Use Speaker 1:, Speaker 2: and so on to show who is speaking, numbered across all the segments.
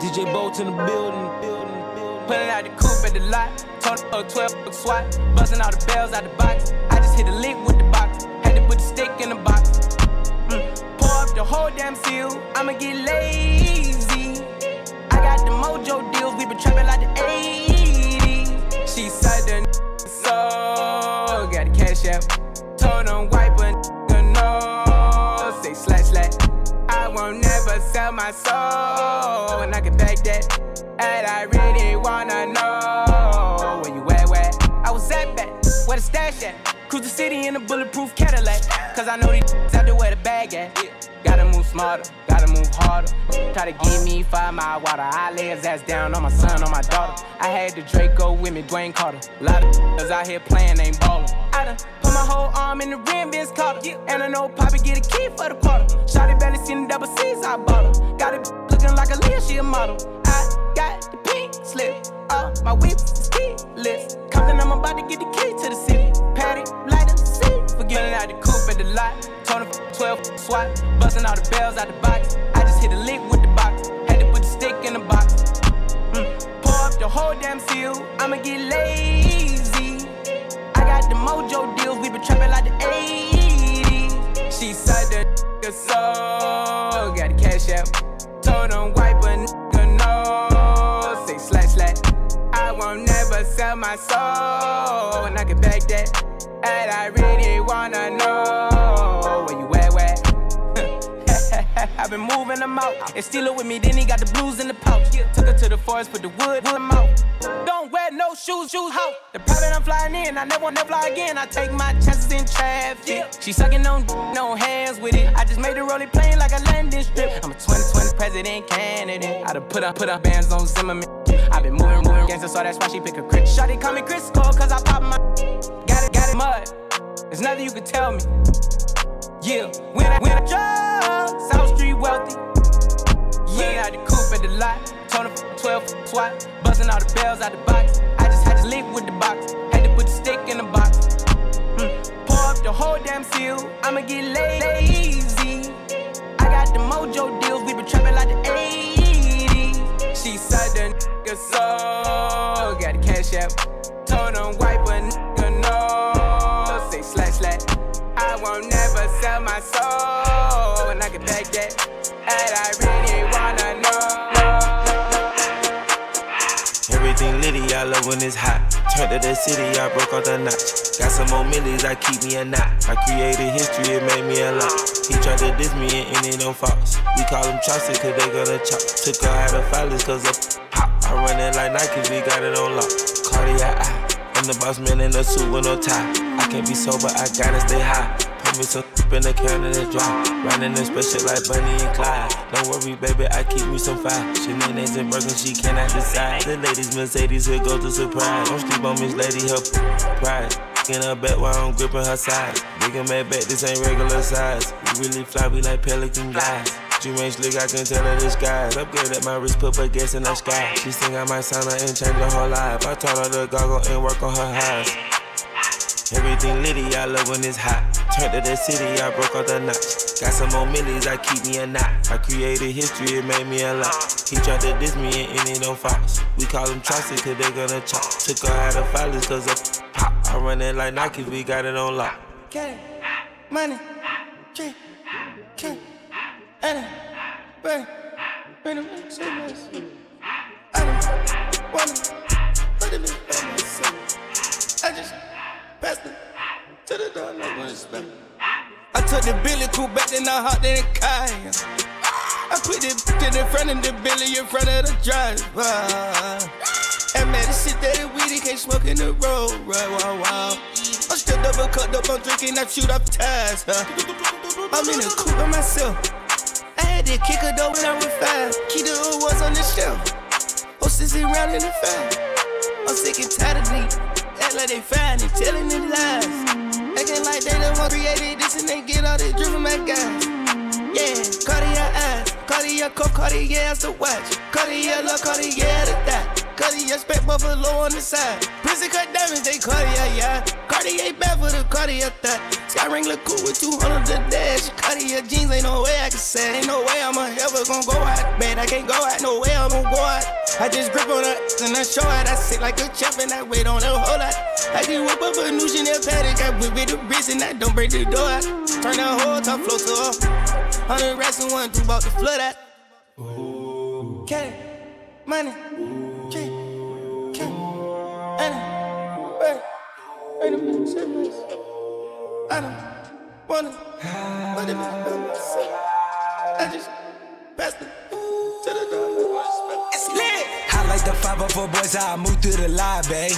Speaker 1: DJ Bolt in the building. Pulling out the coupe at the lot. Told her 12 swat. Buzzing all the bells out the box. I just hit a lick with the box. Had to put the stick in the box. Mm. Pour up the whole damn seal. I'ma get lazy. I got the mojo deals. We been trapping like the 80s. She said the so got the cash out. Won't never sell my soul. And I can back that. And I really wanna know where you at, where I was at back, where the stash at. Cruise the city in a bulletproof Cadillac. Cause I know these out there where the bag at. Gotta move smarter, gotta move harder. Try to give me five mile water. I lay his ass down on my son, on my daughter. I had the Draco with me, Dwayne Carter. A lot of out here playing, ain't ballin'. I done whole arm in the rim, Vince Carter. And I know Poppy get a key for the quarter. Shotty belly seen the double C's, I bought her. Got it looking like a Leah, she a model. I got the pink slip. Uh, my whip is keyless. Compton, I'm about to get the key to the city. Patty, light up, see. Forgetting out the coupe at the lot. Him 12 swat. Busting all the bells out the box. I just hit a lick with the box. Had to put the stick in the box. Mm. Pour up the whole damn seal. I'ma get lazy. I got the mojo deals. We been trapping like the 80s. She said the nigga so. Got the cash out. Told him wipe a nigga no. Say slash slash. I won't never sell my soul. And I can back that. And I really wanna know I've been moving them out. And steal it with me, then he got the blues in the pouch. Took her to the forest, put the wood in them out. Don't wear no shoes, shoes out. The private I'm flying in, I never wanna fly again. I take my chances in traffic. She sucking on no hands with it. I just made the rolling plane like a landing strip. I'm a 2020 president candidate. I done put up, put up bands on Zimmerman. i been moving, moving gangster, so that's why she pick a crit. Shotty call me Crisco, cause I pop my. Got it, got it mud. There's nothing you can tell me. Yeah, when I, when I Street wealthy. Yeah, out the coupe at the lot. Told him 12 swat. Buzzing all the bells out the box. I just had to lick with the box. Had to put the stick in the box. Mm. Pour up the whole damn seal. I'ma get lazy. I got the mojo deals. We been trapping like the 80s. She said the nigga so. Got the cash out. Told him wipe a nigga no. Say slash slash. I won't never sell my soul. And I can back that. And I really wanna know.
Speaker 2: Everything litty, I love when it's hot. Turned to the city, I broke all the knots. Got some more millies, I keep me a knot. I created history, it made me a lot. He tried to diss me and ended on Fox. We call them chopsticks, cause they gonna chop. Took her out of filers, cause of pop. I run it like Nike, we got it on lock. Cardiac. I'm the boss man in a suit with no tie. I can't be sober, I gotta stay high. Me some in the can of the dry. Riding the special like Bonnie and Clyde. Don't worry, baby, I keep me some fire. Shenanigans and Birkin, she cannot decide. The ladies, Mercedes, here go to surprise. Don't sleep on Miss Lady, her pride. In her back while I'm gripping her sides. Big and mad back, this ain't regular size. We really fly, we like pelican guys. She range slick, I can tell her the skies. Upgrade at my wrist, put her gas in the sky. She think I might sign her and change her whole life. I told her to goggle and work on her highs. Everything litty, I love when it's hot. Turned to the city, I broke all the knots. Got some more millies, I keep me a knot. I created history, it made me a lot. He tried to diss me and ended on Fox. We call them chopsticks, cause they gonna chop. Took her out of filers, cause of pop. I run it like Nike, we got it on lock.
Speaker 3: Get it, money, drink, king, and burn it, so much. I don't wanna put it in myself. I just passed it to the door. I took the Billy coupe back, then I hopped in the car. I put the in the front of the Billy in front of the driver. And man, this shit that it weedy can't smoke in the road, right? Wow, wow. I'm still double cut up, I'm drinking, I shoot up ties, huh? I'm in the coupe by myself. I had to kick her though when I was five. Key to was on the shelf. Hostess around in the five. I'm sick and tired of these. Act like they fine and telling them lies. Acting like they the one created this and they get all this drip from my guys. Yeah, Cartier eyes, Cartier coat, Cartier as the watch, Cartier look, Cartier the that. Cartier spec buffalo on the side. Prison cut diamonds, they Cartier, yeah. Cartier bad for the Cartier thigh. Sky ring look cool with 200 the dash. Cartier jeans, ain't no way I can say. Ain't no way I'm ever gonna go out. Man, I can't go out, no way I'm gonna go out. I just grip on her and I show out. I sit like a champ and I wait on a whole lot. I just whip up a new Chanel paddock. I whip with the wrist and I don't break the door out. Turn that whole top floor to off. Hundred racks and one, two about the flood out. Okay, money, K, K, money, money. Wait a minute, say this. I don't wanna, but if I just passed it to the door.
Speaker 4: The 504 boys, how I move through the live, babe.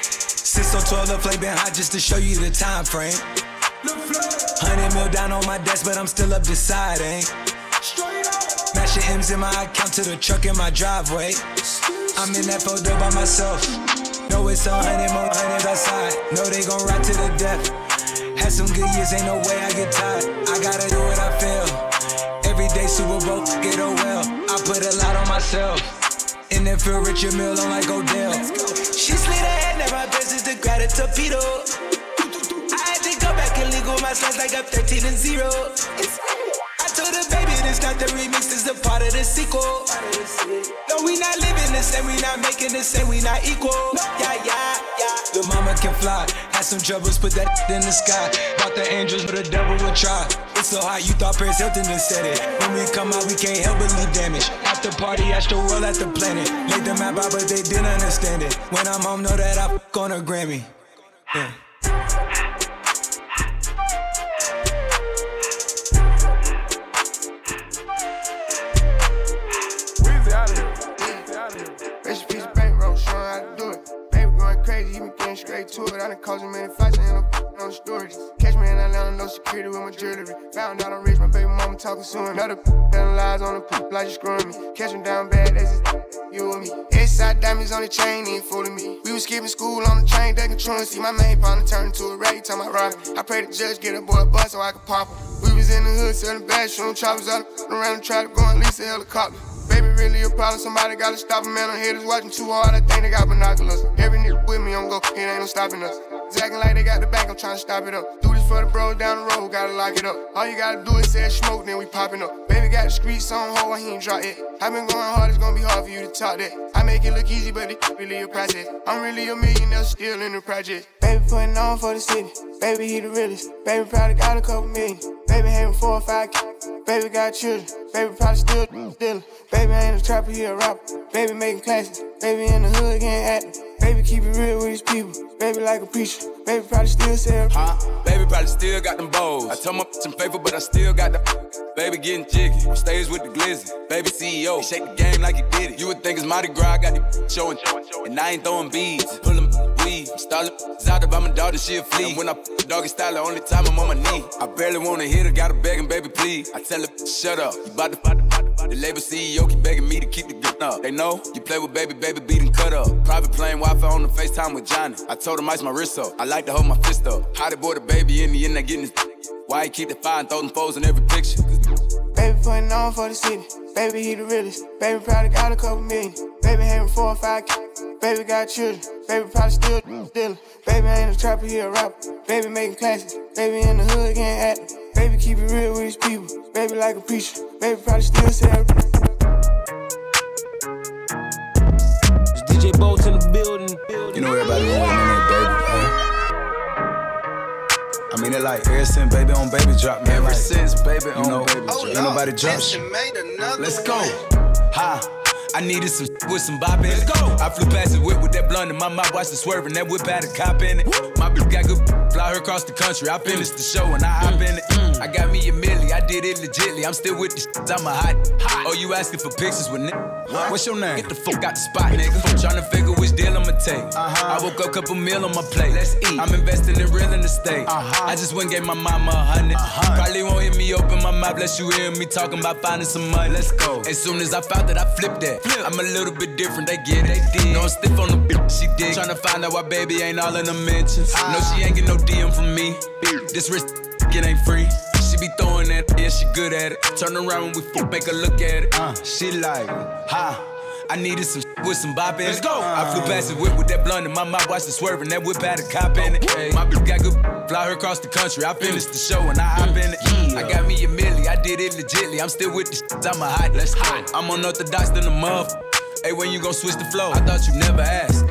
Speaker 4: Since so 12, the flame been hot just to show you the time frame. Hundred mil down on my desk, but I'm still up deciding. Mashing M's in my account to the truck in my driveway. I'm in that photo by myself. Know it's a hundred more hundreds outside. Know they gon' ride to the death. Had some good years, ain't no way I get tired. I gotta do what I feel. That feel Richard Mille, I'm like Odell. She slid her head, now my business to grab a torpedo. I had to go back and legal my slides like I'm 13 and 0. I told her, baby, this not the remix, this a part of the sequel. No, we not living the same, we not making the same, we not equal. Yeah, yeah, The mama can fly, had some troubles, put that in the sky. Bought the angels, but the devil would try. It's so hot, you thought Paris Hilton done said it. When we come out, we can't help but leave damage. After party, astro world at the planet. Laid the map out, but they didn't understand it. When I'm home, know that I f on a Grammy. Yeah.
Speaker 5: Straight to it. I done caused him many fights, I no on the stories. Catch me in Atlanta, no security with my jewelry. Found out I'm rich, my baby mama talking soon. Another telling lies on the poop like you screwing me. Catch him down bad, that's you and me. Inside diamonds on the chain, ain't fooling me. We was skipping school on the train, they controlling. See my main partner turn into a rag, time I rock. I pray the judge get a boy a bus so I can pop him. We was in the hood selling bad, showing choppers out around the track, going lease a helicopter. Baby, really a problem. Somebody gotta stop him, man. I'm haters watching too hard. I think they got binoculars. Every nigga with me, I'm go. It ain't no stopping us. Acting like they got the back. I'm trying to stop it up. Do this for the bros down the road. Gotta lock it up. All you gotta do is say smoke, then we popping up. Baby got the streets on hold. He ain't drop it. I been going hard. It's gonna be hard for you to talk that. I make it look easy, but it really a process. I'm really a millionaire, still in the project. Baby putting on for the city. Baby, he the realest. Baby probably got a couple million. Baby having four or five kids. Baby got children. Baby probably still stealing. Baby ain't a trapper, he a rapper. Baby making classes. Baby in the hood getting active. Baby keep it real with his people. Baby like a preacher. Baby probably still sell.
Speaker 6: Huh? Baby probably still got them bows. I told my some faithful, but I still got the. Baby getting jiggy. On stage with the glizzy. Baby CEO. He shake the game like he did it. You would think it's Mardi Gras. I got the showing. And I ain't throwing beads. I'm pulling weed. Stalling. Zada by my daughter, she a flea. And when I doggy style, the only time I'm on my knee. I barely wanna hit her. Gotta beg him, baby, please. I tell her, shut up. You bout to fight the label CEO keep begging me to keep the gun up. They know you play with baby, baby, beat and cut up. Private plane, Wi-Fi on the FaceTime with Johnny. I told him ice my wrist up. I like to hold my fist up. How boy the baby in the end, they getting his. Why he keep the fire and throw them foes in every picture? 'Cause
Speaker 5: Baby putting on for the city. Baby, he the realest. Baby probably got a couple million. Baby having four or five kids. Baby got children. Baby probably still stealing. Baby ain't a trapper, he a rapper. Baby making classes. Baby in the hood getting active. Baby keep it real with his people. Baby like a preacher. Baby probably still sell.
Speaker 7: It's DJ Bolt in the building.
Speaker 4: You know everybody been I mean, it like ever since baby on baby drop, man.
Speaker 6: Ever
Speaker 4: like,
Speaker 6: since baby
Speaker 4: you
Speaker 6: on
Speaker 4: know,
Speaker 6: baby drop.
Speaker 4: ain't nobody drop shit.
Speaker 6: Let's go. Ha. I needed some with some bop in it. Let's go. I flew past the whip with that blunt in my mouth, watched the swerving. That whip had a cop in it. My bitch got good, fly her across the country. I finished the show and I hop in it. Mm. I got me a milli, I did it legitly. I'm still with the I'm a hot. Oh, you asking for pictures with nigga? What's your name? Get the fuck out the spot, nigga. Tryna figure which deal I'ma take. Uh-huh. I woke up, couple meal on my plate. Let's eat. I'm investing in real estate. Uh-huh. I just went and gave my mama a 100 uh-huh. Probably won't hear me open my mouth, unless you hear me talking about finding some money. Let's go. As soon as I found that, I flipped that. I'm a little bit different, they get it. They did. No, I'm stiff on the bitch, she dig. Tryna find out why baby ain't all in the mentions. No, she ain't get no DM from me. This wrist, it ain't free. She be throwing that, yeah, she good at it. Turn around when we fuck, make her look at it. Uh, she like, ha. I needed some with some bop in Let's go. I flew past the whip with that blunt in my mouth, watched it swerving. That whip had a cop in it. Okay. My bitch got good, fly her across the country. I finished the show and I hop in it. Yeah. I got me a milli, I did it legitly. I'm still with the shit, I'm a hot. Let's go. I'm unorthodox than a muff. Hey, when you gon' switch the flow? I thought you never asked.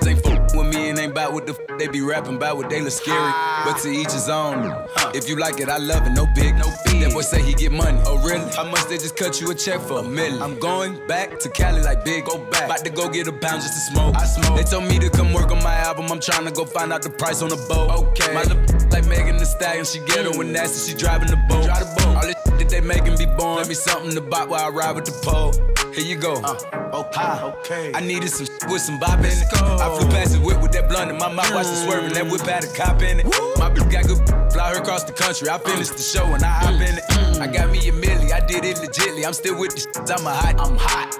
Speaker 6: F- with me and ain't bout what the f- they be rapping about what they look scary. But to each his own. If you like it, I love it. No big, no big. That boy say he get money. Oh really? How much they just cut you a check for? A million. I'm going back to Cali like big. Go back. About to go get a pound just to smoke. I smoke. They told me to come work on my album. I'm trying to go find out the price on the boat. Okay. My little like Megan Thee Stallion. She ghetto and nasty. She driving the boat. Drive the boat. All this that they making be born. Let me something to buy while I ride with the pole. Here you go. Uh, okay, okay. I needed some with some bop in it. I flew past the whip with that blunt in my mouth, watched it swerving. That whip had a cop in it. My bitch got good, fly her across the country. I finished the show and I hop in it. I got me a milli, I did it legitly. I'm still with the shit, I'm a hot, I'm hot.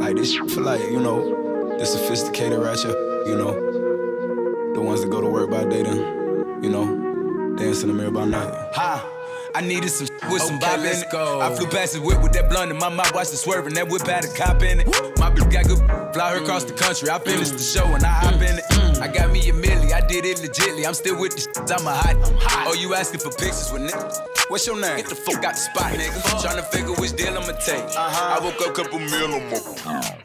Speaker 6: Like this shit for like, you know, the sophisticated ratchet, you know, the ones that go to work by day then, you know, dance in the mirror by night. Ha! I needed some with some okay, bop in it. Go. I flew past the whip with that blunt in my mouth, watched it swerving. That whip had a cop in it. My bitch got good, fly her across the country. I finished the show and I hop in it. I got me a milli, I did it legitly. I'm still with the shit, I'm a hot. I'm hot. Oh, you asking for pictures with niggas? What's your name? Get the fuck out the spot, nigga. to figure which deal I'ma take. Uh-huh. I woke up, couple meal on my.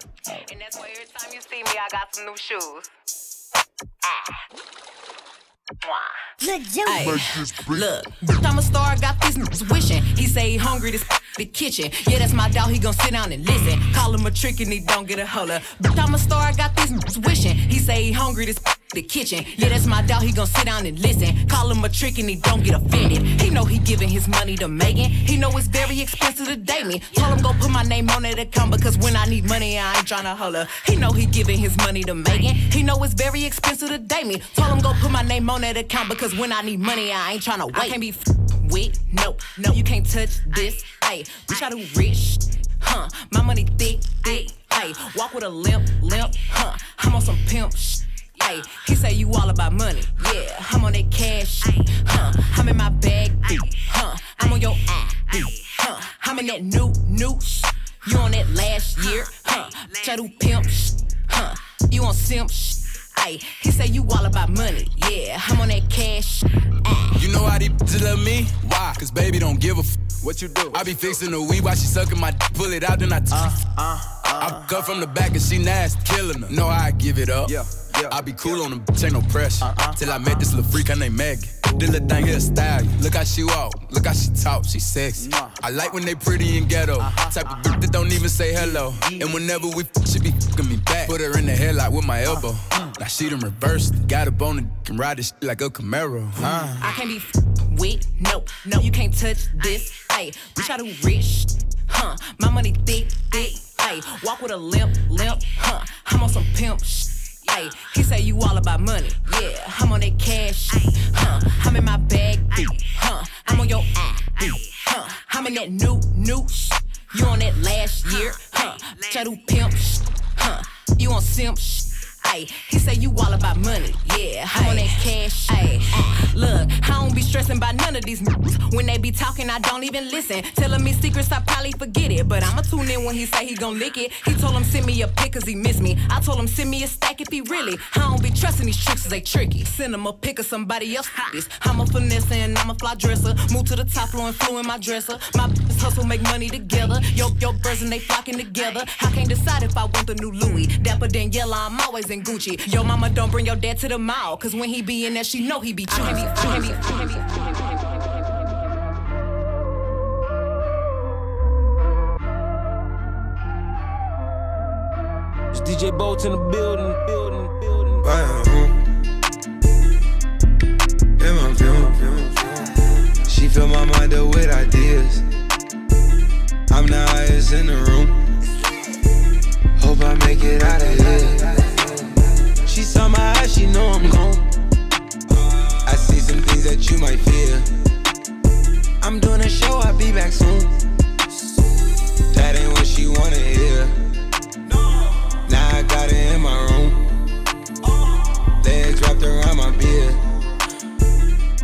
Speaker 8: And that's why every time you see me, I got some new shoes. Ah.
Speaker 9: Ay, look, I'm a star, got these niggas wishing. He say he hungry, this the kitchen. Yeah, that's my dog, he gon' sit down and listen. Call him a trick and he don't get a holler. But I'm a star, I got these niggas wishing. He say he hungry, this the kitchen. Yeah, that's my dog, he gon' sit down and listen. Call him a trick and he don't get offended. He know he giving his money to Megan. He know it's very expensive to date me. Told him go put my name on that account because when I need money, I ain't tryna holler. He know he giving his money to Megan. He know it's very expensive to date me. Told him go put my name on that account because when I need money, I ain't tryna wait. I can't be f- with, no, no, you can't touch this. Hey, we try to rich, huh? My money thick, thick, hey. Walk with a limp, limp, huh? I'm on some pimp shit. Ay, he say you all about money. Yeah, I'm on that cash. Huh, I'm in my bag. Huh, I'm on your eye. Huh, I'm in that new, new. You on that last year. Huh, bitch, I do pimp. Huh, you on simp. Ay, he say you all about money. Yeah, I'm on that cash.
Speaker 6: Ay. You know how these bitches love me? Why? Cause baby don't give a f. What you do? I be fixing the weed while she sucking my d- pull it out, then I t- uh, uh, uh, I cut from the back and she nasty, killing her. Know how I give it up. Yeah. Yeah. I be cool on them, ain't no pressure. Uh-uh. Till I met this little freak, her name Meg. This little thing here style. Look how she walk, look how she talk, she sexy. I like when they pretty and ghetto. Uh-huh. Type of bitch that don't even say hello. And whenever we f- she be fucking me back. Put her in the headlight with my elbow. Uh-huh. Now she done reversed. Got a bone and can ride this shit like a Camaro.
Speaker 9: Uh. I can't be f- with, no, no, you can't touch this. Hey, bitch, I do rich, huh? My money thick, thick. Hey, walk with a limp, limp, huh? I'm on some pimp shit. He say you all about money. Yeah, I'm on that cash. Huh, I'm in my bag. Huh, I'm on your eye. Huh, I'm in that new, new. You on that last year. Huh, I do pimp. Huh, you on simp. Ay, he say you all about money. Yeah, I'm on that cash. Ay, uh, look, I don't be stressing about none of these niggas. When they be talking, I don't even listen. Telling me secrets, I probably forget it. But I'ma tune in when he say he gon' lick it. He told him send me a pic cause he miss me. I told him send me a stack if he really. I don't be trusting these tricks cause they tricky. Send him a pic of somebody else. This. I'm a finesse and I'm a fly dresser. Move to the top floor and flew in my dresser. My bitches hustle, make money together. Yo, yo, birds and they flocking together. I can't decide if I want the new Louis. Dapper Daniela, I'm always in Gucci. Yo, mama, don't bring your dad to the mall. Cause when he be in there, she know he be chewing. I be, be, be,
Speaker 7: DJ Bolt in the building, building, building.
Speaker 10: Wow. In my film, she fill my mind up with ideas. I'm the highest in the room. Hope I make it out of here she saw my eyes, she know I'm gone. I see some things that you might fear. I'm doing a show, I'll be back soon. That ain't what she wanna hear. Now I got it in my room. Legs wrapped around my beard.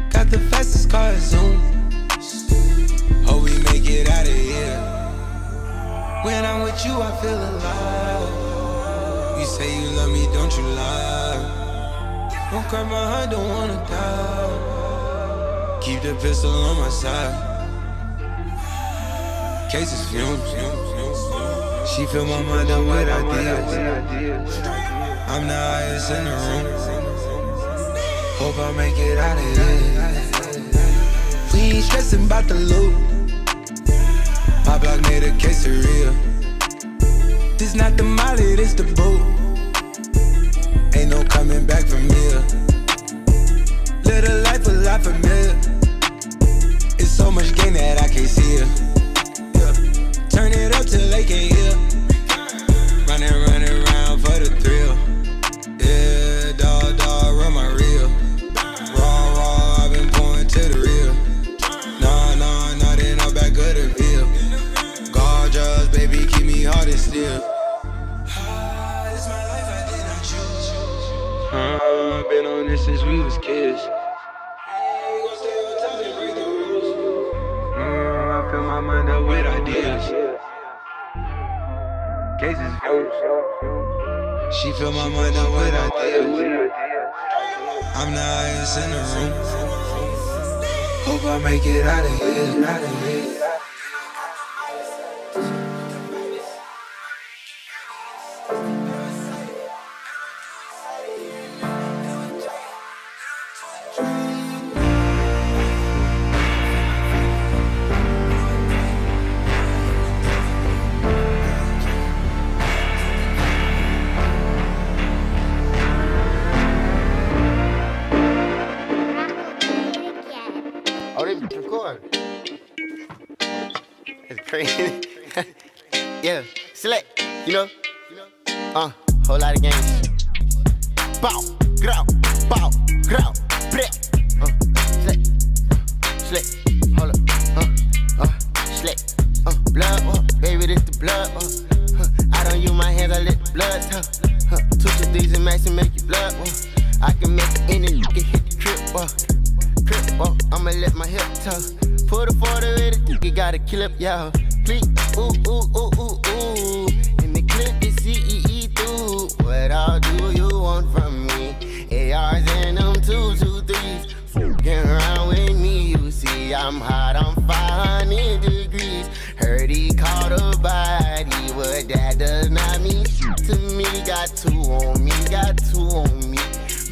Speaker 10: Got the fastest car at Zoom. Hope we make it out of here.
Speaker 4: When I'm with you, I feel alive. You say you love me, don't you lie? Don't cry my heart, don't wanna die. Keep the pistol on my side. Cases fumes. She fill my mind up with ideas. I'm the highest in the room. Hope I make it out of here. We ain't stressing about the loot. My block made a quesadilla. This not the molly, this the boot. Ain't no coming back from here. A life a lot familiar. It's so much gain that I can't see it. Yeah. Turn it up till they can't hear. On this since we was kids. Mm, I fill my mind up with ideas. Cases She fill my mind up with ideas. I'm the highest in the room. Hope I make it out of here. Out of here.
Speaker 11: Select, you know. Uh, whole lot of games. Bow, grow, bow, grow, bleh. Uh, select, select, hold up, uh, uh, select, uh, blood, uh, baby, this the blood, uh, uh, I don't use my hands, I let the blood, uh, uh, two to these and max and make you blood, uh, I can make any can hit the trip, uh, Crip walk, I'ma let my hip tuck. Put a 40 with it, you gotta kill up, y'all. Please, ooh, ooh, ooh, ooh. CEE through. What all do you want from me? ARs and them two, two, threes. Fucking around with me, you see, I'm hot, I'm 500 degrees. Heard he caught a body, but that does not mean shit to me. Got two on me, got two on me.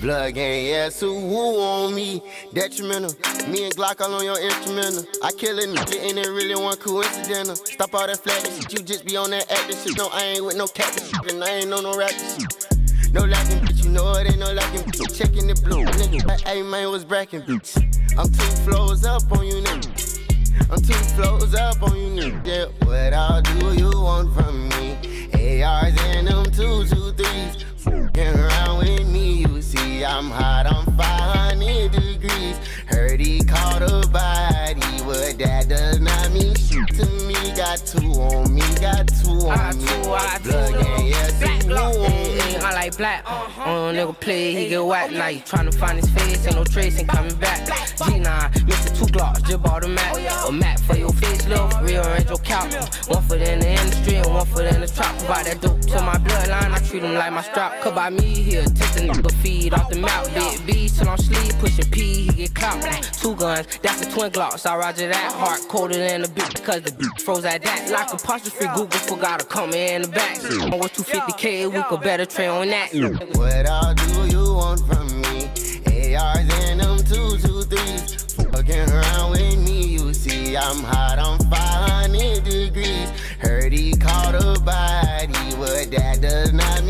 Speaker 11: Blood gang, yeah, so who on me? Detrimental. Me and Glock all on your instrumental. I kill a nigga and it really one coincidental. Stop all that shit, you just be on that acting shit. No, I ain't with no captain shit, and I ain't on no rapping shit. No lacking, bitch, you know it ain't no lacking, bitch. Checking the blue, nigga. Hey, man, was bracking, bitch. I'm two flows up on you, nigga. I'm two flows up on you, nigga. Yeah, what all do you want from me? ARs and them two, two, threes. Fucking around with me, you see, I'm hot, I'm 500 degrees. Heard he caught a body, but that does not mean shit to me. Got two on me, got two on me. Blood gang, yeah, two on me.
Speaker 12: I like black. Uh, nigga play, he get whacked. Now he tryna find his face, ain't no trace, ain't coming back. G9, Mr. Two Glocks, just bought a Mac. A Mac for your face, love, rearrange your couch. One foot in the industry and one foot in the trap. Provide that dope to my bloodline, I treat him like my strap. Cut by me here, take the nigga feed off the mouth. Big B till I'm sleep, pushing P, he get clout. Two guns, that's the twin Glocks. I roger that, heart colder than the beat, cause the beat froze at that. Like apostrophe, Google forgot to come in the back. I'm worth 250k a week, a better train on that.
Speaker 11: What all do you want from me? ARs and them two, two, threes. Fucking around with me, you see, I'm hot, I'm 500 degrees. Heard he caught a body, but that does not.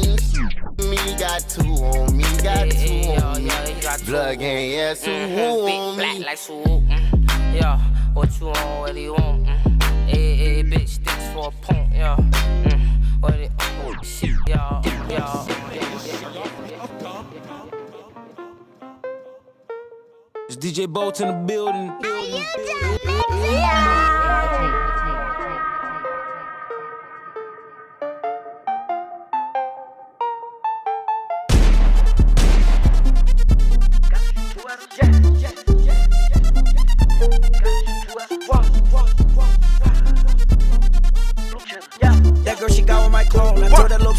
Speaker 11: Me got two on me, got two on me. Blood gang, yeah, so who on
Speaker 12: Black
Speaker 11: me?
Speaker 12: like swoop. Mm. Yeah, what you want, what do you want? Mm. Hey, hey, bitch, sticks for a pump. Yeah, mm. what it, oh, shit, yeah, yeah.
Speaker 7: It's DJ Bolt in the building.
Speaker 13: That girl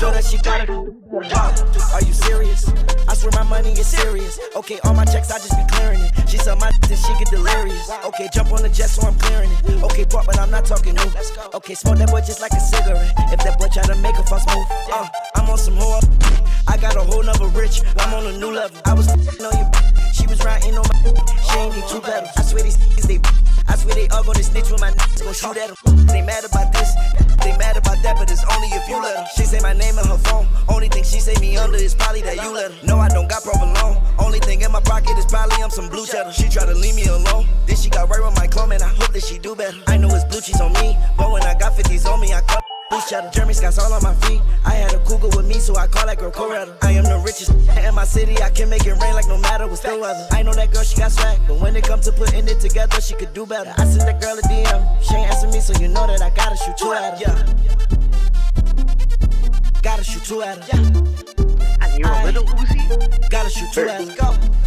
Speaker 13: girl that she got it. Are you serious? I swear my money is serious. Okay, all my checks, I just be clearing it. She said my and she get delirious. Okay, jump on the jet, so I'm clearing it. Okay, pop, but I'm not talking new. Okay, smoke that boy just like a cigarette. If that boy try to make a fuss move, uh, I'm on some whore. I got a whole nother rich. I'm on a new level. I was on you. She was riding on my. She ain't need two pedals. I swear these they. I swear they all gonna snitch when my niggas gon' shoot at them. They mad about this, they mad about that, but it's only if you let them. She say my name in her phone. Only thing she say me under is probably that you let her. No, I don't got provolone. Only thing in my pocket is probably I'm some blue cheddar. She try to leave me alone. Then she got right with my clone, and I hope that she do better. I know it's blue cheese on me, but when I got 50s on me, I cut. Loose cheddar, Jeremy Scott's all on my feet. I had a cougar with me, so I call that girl Coretta. I am the richest in my city. I can make it rain like no matter what's the weather. I know that girl, she got swag, but when it comes to putting it together, she could do better. I sent that girl a DM, she ain't answer me, so you know that I gotta shoot two at her. Yeah. Gotta shoot two at her. Yeah.
Speaker 14: And you a little Uzi?
Speaker 13: Gotta shoot two at her. Go.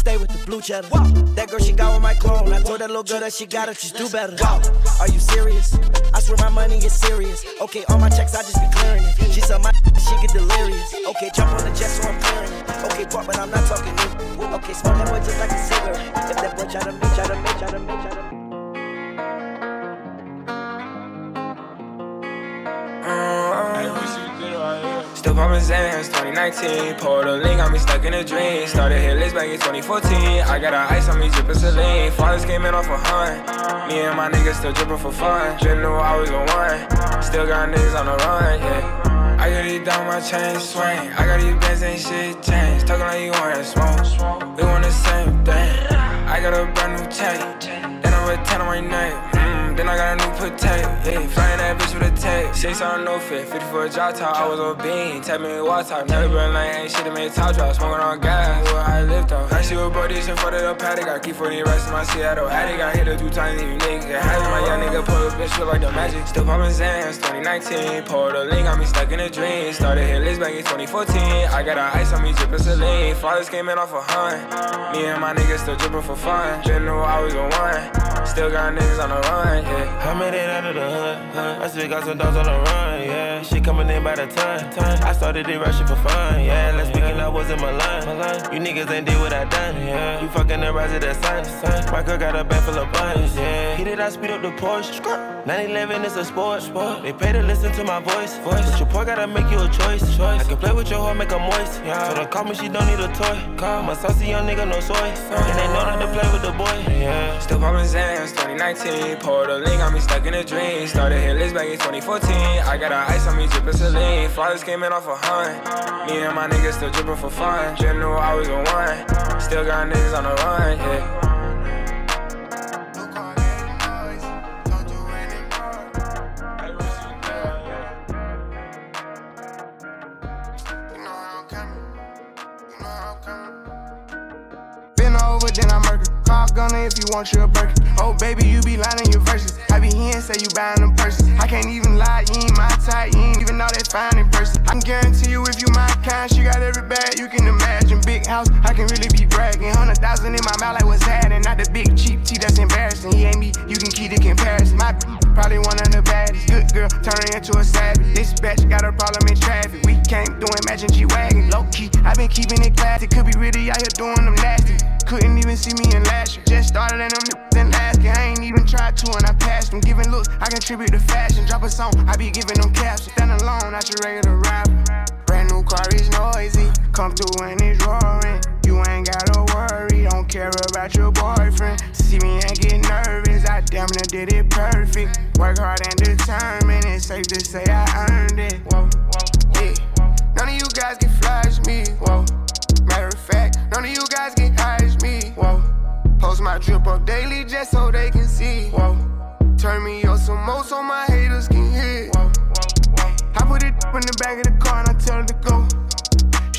Speaker 13: Stay with the blue cheddar. Wow. That girl, she got with my clone. I told that little girl that she got it, she's do better. Wow. Are you serious? I swear my money is serious. Okay, all my checks, I just be clearing it. She said my she get delirious. Okay, jump on the jet, so I'm clearing it. Okay, pop, but I'm not talking new. Okay, smoke that boy just like a cigarette. If that boy try to make, try to make, try to make, try to make.
Speaker 15: Still poppin' Zans, 2019. Pulled a link, got me stuck in a dream. Started hit list back in 2014. I got a ice on me, drippin' saline. Fathers came in off a hunt. Me and my niggas still drippin' for fun. Didn't know I was the one. Still got niggas on the run, yeah. I got these down my chain swing. I got these bands, ain't shit changed. Talking like you want smoke. We want the same thing. I got a brand new chain. Then I'm a 10 on my neck. Mm, then I got a new potato. Yeah, flying that bitch with a tape. Six on no fit, 50 for a drop top. I was on bean, tap me in water top. Never been like ain't shit to make top drop. Smoking on gas, where I live though. I see what buddies in front of the paddock. I keep 40 rest in my Seattle attic. I hit a two times, you nigga. Has my young nigga pull a bitch feel like the magic. Still poppin' Zans, 2019. Pulled a link, got me stuck in a dream. Started hit list back in 2014. I got a ice on me, drippin' saline. Fathers came in off a hunt. Me and my niggas still drippin' for fun. Didn't know I was the one. Still got niggas on the run, yeah.
Speaker 2: I made it out of the hood, hood. I still got some dogs on the run, yeah. Shit coming in by the ton. I started it rushing for fun, yeah. Let's speaking, I was in my line. You niggas ain't did what I done, yeah. You fucking the rise of the sun, sun. My girl got a bag full of buns, yeah. Hit it, I speed up the Porsche. 911 is a sport, sport. They pay to listen to my voice, voice. Your boy gotta make you a choice, choice. I can play with your heart, make her moist, yeah. So don't call me, she don't need a toy. Call my saucy young nigga, no soy. And they know not to play with the boy, yeah.
Speaker 15: Still poppin' Zans, 2019. Pulled a link, got me stuck in a dream. Started list back in 2014. I got a ice on me, drippin' saline. Fathers came in off a hunt. Me and my niggas still drippin' for fun. Didn't know I was the one. Still got niggas on the run, yeah.
Speaker 5: If you want your burger. Oh, baby, you be lying in your verses. I be hearing say you buying them purses. I can't even lie, you ain't my type. You ain't even know that fine in person. I can guarantee you if you my kind, she got every bag you can imagine. Big house, I can really be bragging. Hundred thousand in my mouth, like what's happening? Not the big cheap tea that's embarrassing. He ain't me, you can keep the comparison. My probably one of the baddest. Good girl, turning into a savage. This bitch got a problem in traffic. We can't do imagine G wagon. Low key, I been keeping it classy. Could be really out here doing them nasty. Couldn't even see me in last year. Just started and niggas in last. I ain't even tried to and I passed them. Giving looks, I contribute to fashion. Drop a song, I be giving them caps. Stand alone, not your regular rapper. Brand new car is noisy. Come through and it's roaring. Care about your boyfriend. See me and get nervous, I damn near did it perfect. Work hard and determined, it's safe to say I earned it. Whoa, yeah. None of you guys can flash me, whoa. Matter of fact, none of you guys can hide me, whoa. Post my drip up daily just so they can see, whoa. Turn me up some more so my haters can hear, whoa. I put it in the back of the car and I tell her to go.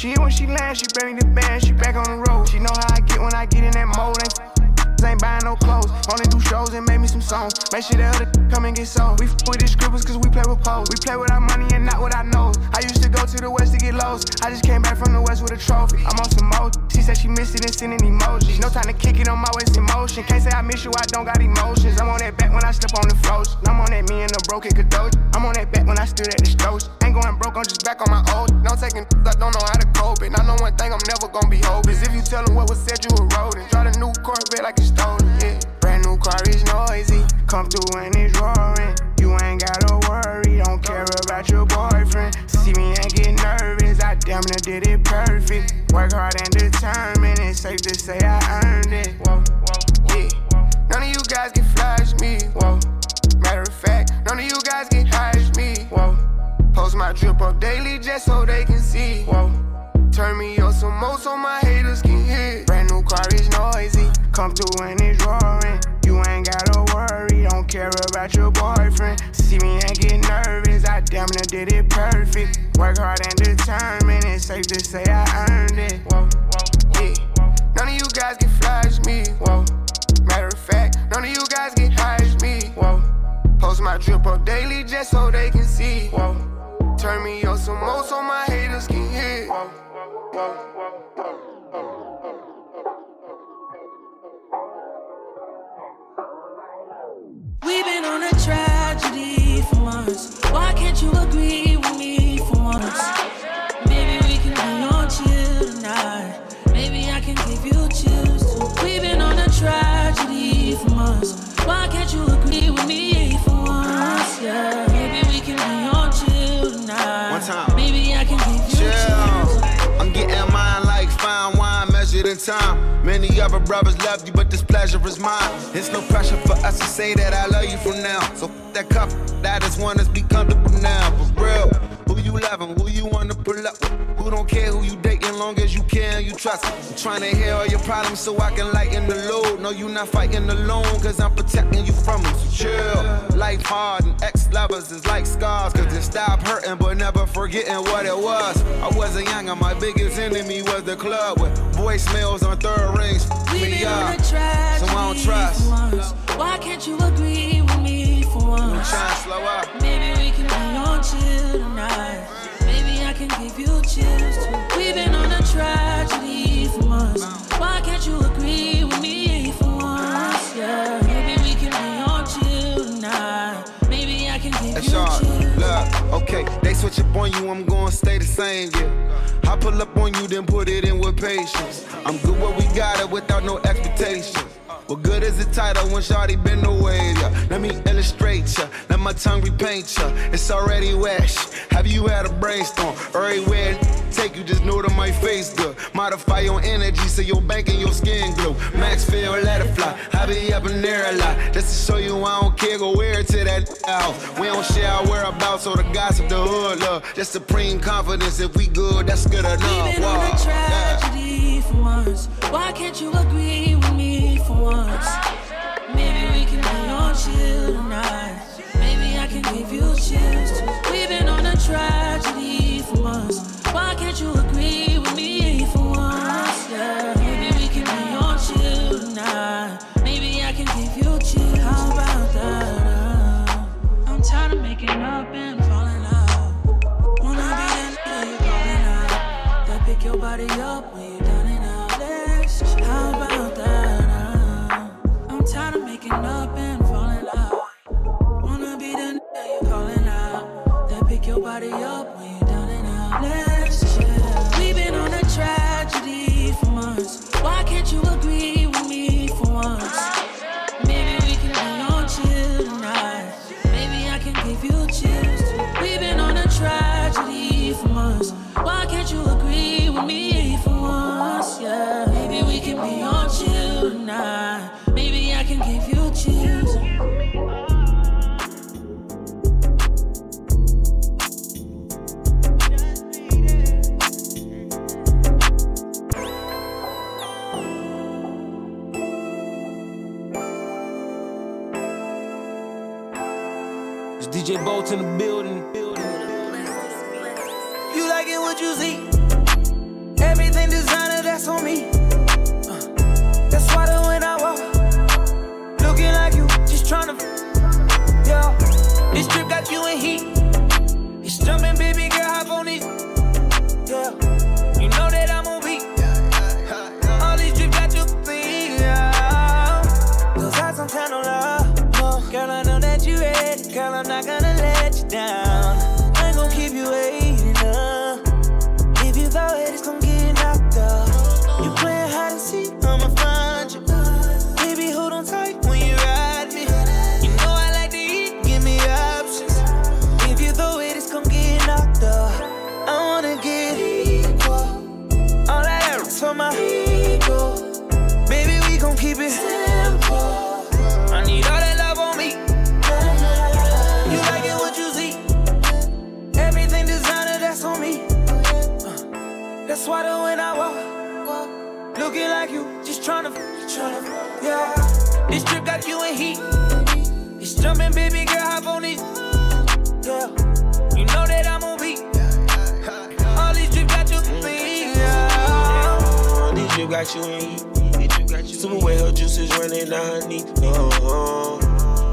Speaker 5: She when she lands, she bring the band, she back on the road. She know how I get when I get in that mode. Ain't ain't buying no clothes. Only do shows and make me some songs. Make sure that other come and get sold. We f with these scribbles cause we play with pose. We play with our money and not with our nose. I used to go to the west to get lost. I just came back from the west with a trophy. I'm on some mode. She said she missed it and sending emojis. No time to kick it on my waist in motion. Can't say I miss you, I don't got emotions. I'm on that back when I slip on the floors. I'm on that me and the broken Kadosh. I'm on that back when I stood at the stores. Ain't going broke, I'm just back on my old. No taking, I don't know how to cope it. I know one thing I'm never gonna be hopeless. If you tell them what was said, you were rodent. Drive a new Corvette like it's stolen, yeah. Brand new car is noisy. Come through and it's roaring. You ain't gotta worry, don't care about your boyfriend. See me and get nervous, I damn near did it perfect. Work hard and determined, it's safe to say I earned it. Whoa, whoa, yeah. None of you guys can flash me, whoa. Matter of fact, none of you guys can hide me, whoa. Post my drip up daily just so they can see, whoa. Turn me up some more so my haters can hear. Brand new car is noisy, come through and it's roaring. You ain't gotta worry, don't care about your boyfriend. See me and get nervous, I damn near did it perfect. Work hard and determined, it's safe to say I earned it. Whoa, yeah. None of you guys can flash me, whoa. Matter of fact, none of you guys can hide me, whoa. Post my drip up daily just so they can see, whoa. Turn me up some more so my haters can. Whoa, whoa, whoa,
Speaker 16: We've been on a tragedy for once. Why can't you agree with me for once? Maybe we can be on chill tonight. Maybe I can give you chills too. We've been on a tragedy for months. Why can't
Speaker 10: time. Many other brothers love you, but this pleasure is mine. It's no pressure for us to say that I love you from now. So that cup, that is one that's be comfortable now. For real, you loving, who you wanna pull up who don't care who you dating, long as you care and you trust. I'm trying to hear all your problems so I can lighten the load. No, you not fighting alone, cause I'm protecting you from them. So chill. Life hard and ex-lovers is like scars, cause they stop hurting but never forgetting what it was. I wasn't young and my biggest enemy was the club with voicemails on third rings. Me up, so I don't trust.
Speaker 16: once. Why can't you agree with me for once?
Speaker 10: trying to slow up.
Speaker 16: Maybe we can be on chill tonight. Maybe I can give you chills too. We've been on a tragedy for months. Why can't you agree with me for once? Yeah, maybe we can be on chill tonight. Maybe I can give
Speaker 10: That's
Speaker 16: you
Speaker 10: hard.
Speaker 16: chills.
Speaker 10: Look, okay, they switch up on you, I'm gonna stay the same, yeah. I pull up on you, then put it in with patience. I'm good where we got it without no expectations. What good is the title when Shawty been away? Yeah. Let me illustrate ya, let my tongue repaint ya. It's already wet. Have you had a brainstorm? Everywhere take you, just know that my face good. Modify your energy so your bank and your skin glow. Max feel, let it fly. I be up in there a lot. Just to show you I don't care, go wear it to that house. We don't share our whereabouts or the gossip, the hood love. Just supreme confidence. If we good, that's good enough.
Speaker 16: We've been on a tragedy for once. Why can't you agree with me once? Maybe we can be on chill tonight. Maybe I can give you chills. We've been on a tragedy for months. Why can't you agree with me for once? Yeah, maybe we can be on chill tonight. Maybe I can give you chills. How about that? uh? I'm tired of making up and falling out. Wanna be that nigga you calling out. That pick your body up when you making up and falling out. Wanna be the nigga you calling out. That pick your body up when you done it out. Let's chill. We've been on a tragedy for months. Why can't you agree you
Speaker 7: in heat.
Speaker 3: you
Speaker 7: in heat. It's jumping, baby girl, hop on it. Yeah, you know that I'm on beat. All these drip got you in heat. All these
Speaker 2: drip got you in heat. Super wet, her juices running down her knee. No,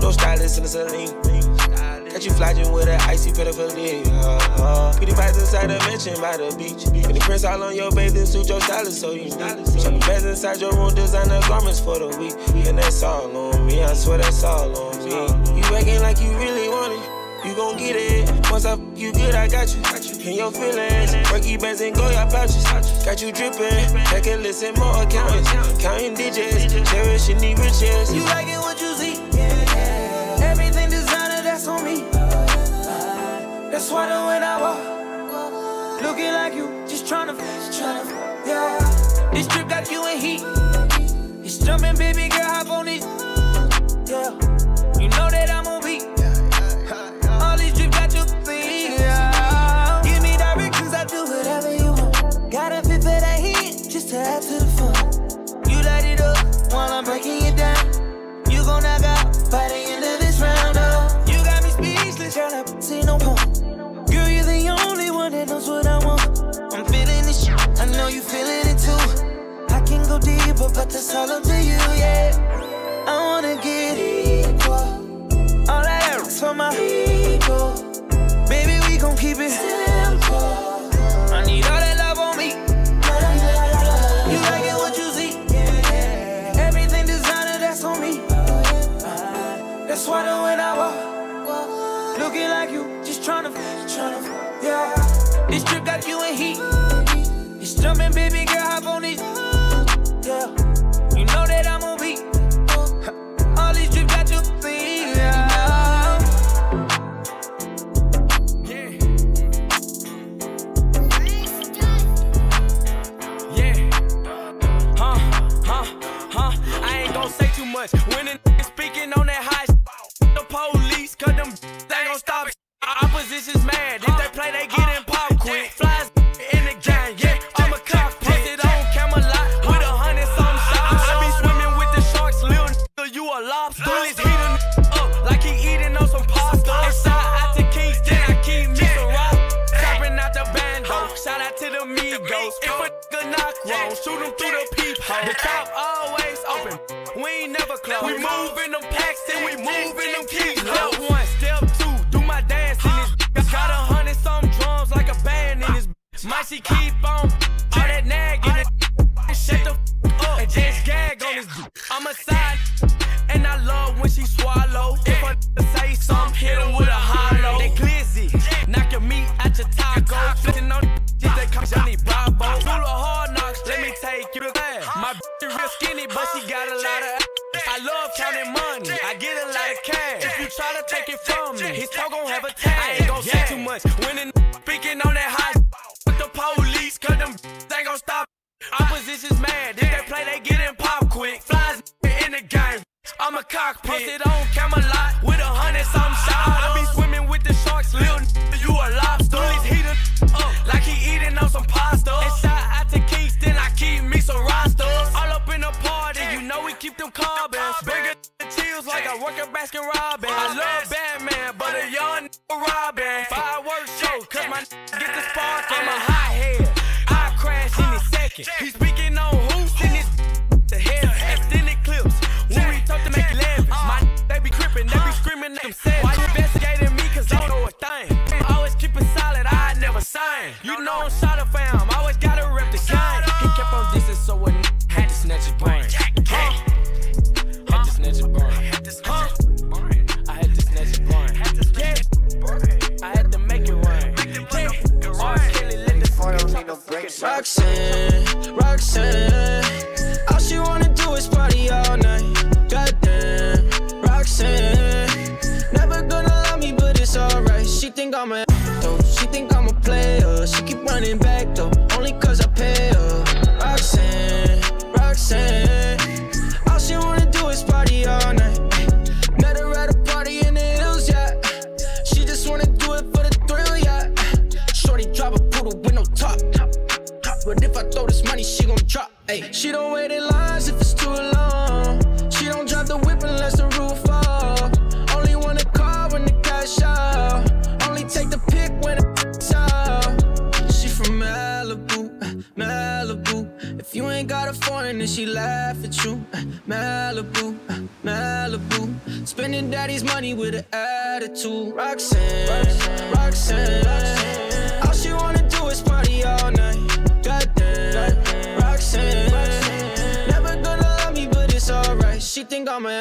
Speaker 2: no stylist in the saline. Catch you flogging with an icy pedophilia. Uh, uh-huh. Pretty vibes inside a mansion by the beach. And the prints all on your bathing suit, your stylist so you Shopping bags inside your room, designer garments for the week. And that's all on me, I swear that's all on me. You acting like you really want it. You gon' get it. Once I f- you good, I got you. In your feelings, Rocky bands and go your pouches. Got you drippin', check and listen more accounts. Counting digits, cherishing the riches.
Speaker 7: You like it? what you see? on me. That's why the when I walk, looking like you, just tryna, tryna, yeah. This trip got you in heat. It's jumping, baby girl, hop on it, yeah. You know that I'm on beat. All these drip got you thinking. Give me directions, I do whatever you want. Got a bit for that heat, just to add to the fun. You light it up while I'm breaking it down. You gon' knock out, body feeling trapped, see no home. Girl, you're the only one that knows what I want. I'm feeling this shit, I know you feeling it too. I can go deeper, but that's all up to you, yeah. I wanna get equal. All I that for my ego. Baby, we gon' keep it. heat. It's drumming, baby
Speaker 1: think I'm a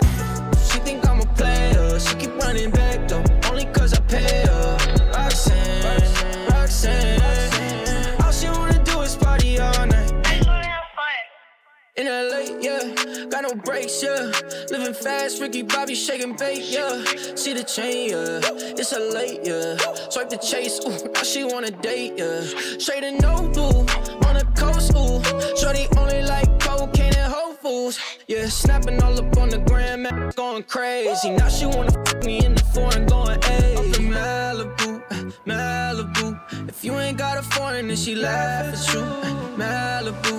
Speaker 1: She think I'm a player She keep running back though Only cause I pay her Roxanne, Roxanne All she wanna do is party all night in LA, yeah, got no brakes, yeah. Living fast, Ricky Bobby shaking bait, yeah. See the chain, yeah. It's a late, yeah. Swipe the chase, ooh, now she wanna date, yeah. Straight and no blue, on the coast, ooh. Shorty only like fools. Yeah, snapping all up on the gram, going crazy. Now she wanna fuck me in the foreign, going hey Malibu, Malibu. If you ain't got a foreign, then she laughs at you. Malibu,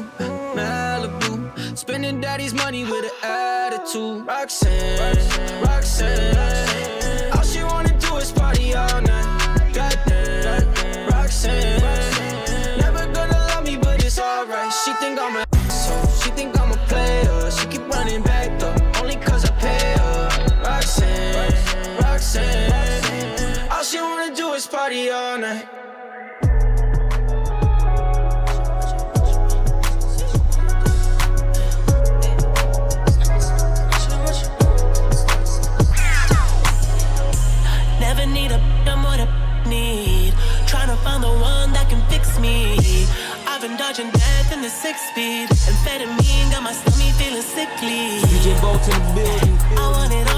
Speaker 1: Malibu. Spending daddy's money with an attitude. Roxanne, Roxanne. Roxanne. Roxanne. All she wanna do is party all night. Goddamn, Roxanne. All she wanna do is party all night.
Speaker 17: Never need what need. To find the one that can fix me. I've been dodging death in the six feet. Amphetamine got my stomach feeling sickly.
Speaker 7: DJ Bolt in the building.
Speaker 17: I want it all.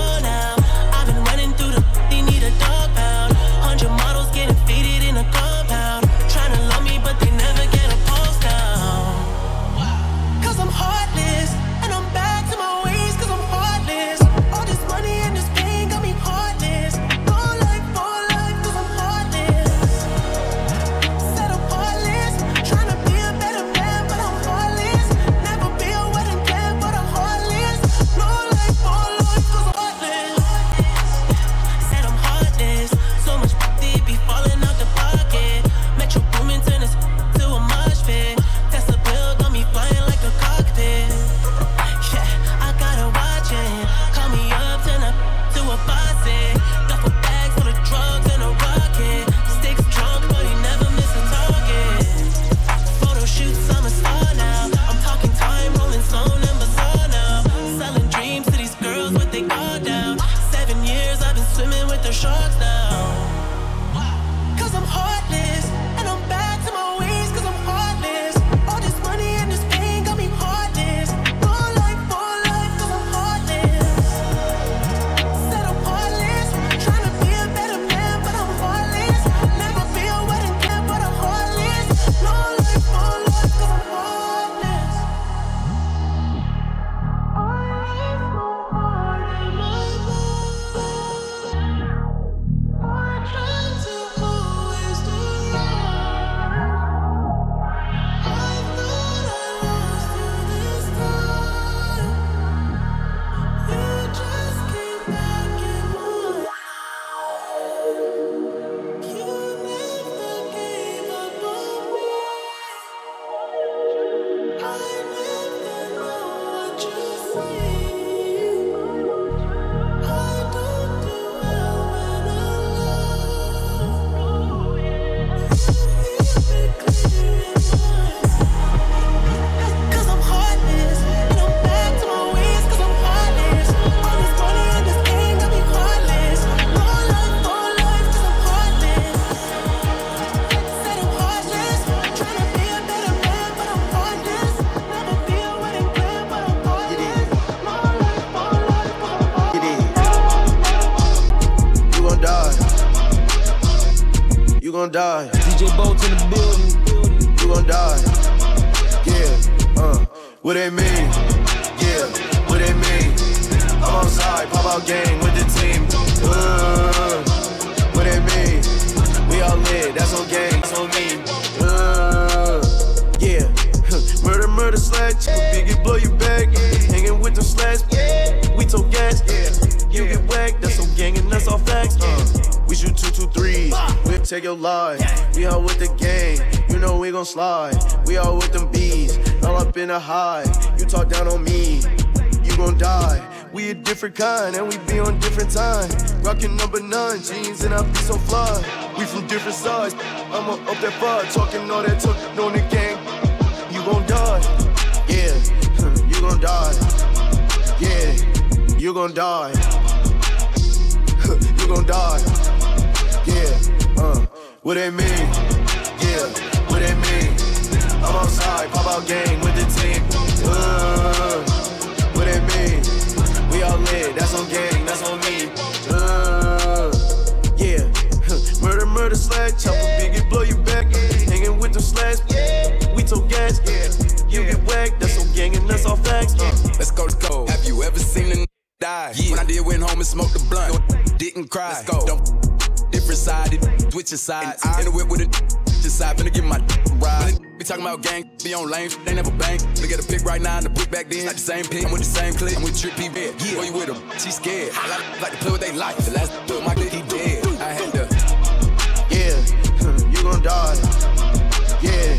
Speaker 18: Your life. We all with the gang. You know we gon' slide. We all with them bees. All up in a high. You talk down on me. You gon' die. We a different kind and we be on different time. Rockin' number nine jeans and I be so fly. We from different sides. I'ma up that far. Talking all that talk on the gang. You gon' die. Yeah. You gon' die. Yeah. You gon' die. you gon' die. What they mean? Yeah, what they mean? I'm outside, pop out gang with the team. Uh, what they mean? We all lit, that's on gang, that's on me. Uh, yeah, murder, murder, slash, chopper, biggie, blow you back. Hanging with them slash, we told gas. You get whacked, that's on gang and that's all facts. Uh.
Speaker 6: Let's go, let's go. Have you ever seen a n- die? Yeah. When I did, went home and smoked the blunt. Didn't cry. Let's go. Don't different side, switch your sides. In the whip with a just side, finna get my ride. Be talking about gang, be on lane, they never bang. Look at the pick right now and the pick back then. Like the same pick, I'm with the same clip. I'm with Trip P. Yeah, boy, you with him, she scared. I like, like to play with they life. The last put my clip, he dead. I had to.
Speaker 18: Yeah, you gon' die. Yeah,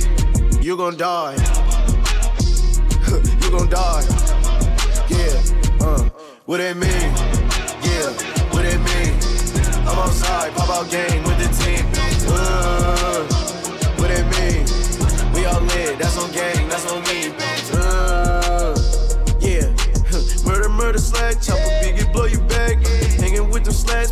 Speaker 18: you gon' die. you gon' die. Yeah, uh, what they mean? I'm outside, pop out gang with the team. Uh, what they mean? We all lit, that's on gang, that's on me. Uh, yeah, murder, murder, slash, chopper, biggie, blow you back. Hanging with them slash,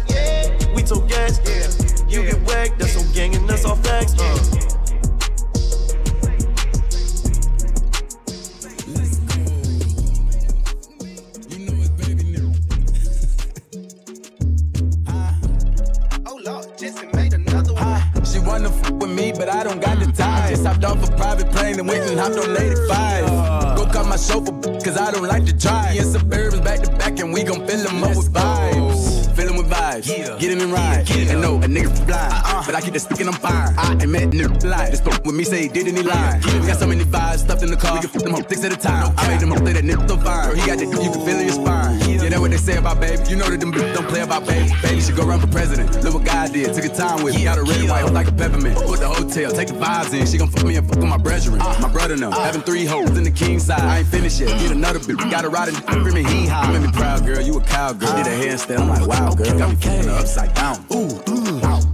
Speaker 6: off a private plane and went and hopped on 85. Go cut my chauffeur, cause I don't like to drive. Me and Suburbans back to back, and we gon' fill them up with vibes. Fill them with vibes. Yeah. Get in and ride. And no, a nigga fly. But I keep the stick and I'm fine. I ain't met nigga fly. This fuck with me, say he did and he lied. We got so many vibes stuffed in the car. We can flip them up six at a time. I made them up, say that nigga so fine. Girl, he got the you can feel in your spine. Yeah, that's what they say about baby. You know that them bitches don't play about baby. Baby should go run for president. Look what God did. Took a time with me. Got a red white like a peppermint. Put the hotel, take the vibes in. She gon' fuck me and fuck with my brethren. Uh. My brother know. Having three hoes in the king side. I ain't finished yet. Get another bitch. Got a ride in the hee haw. You made me proud, girl. You a cowgirl. Did a handstand. I'm like, wow, girl. Got me her upside down. Ooh,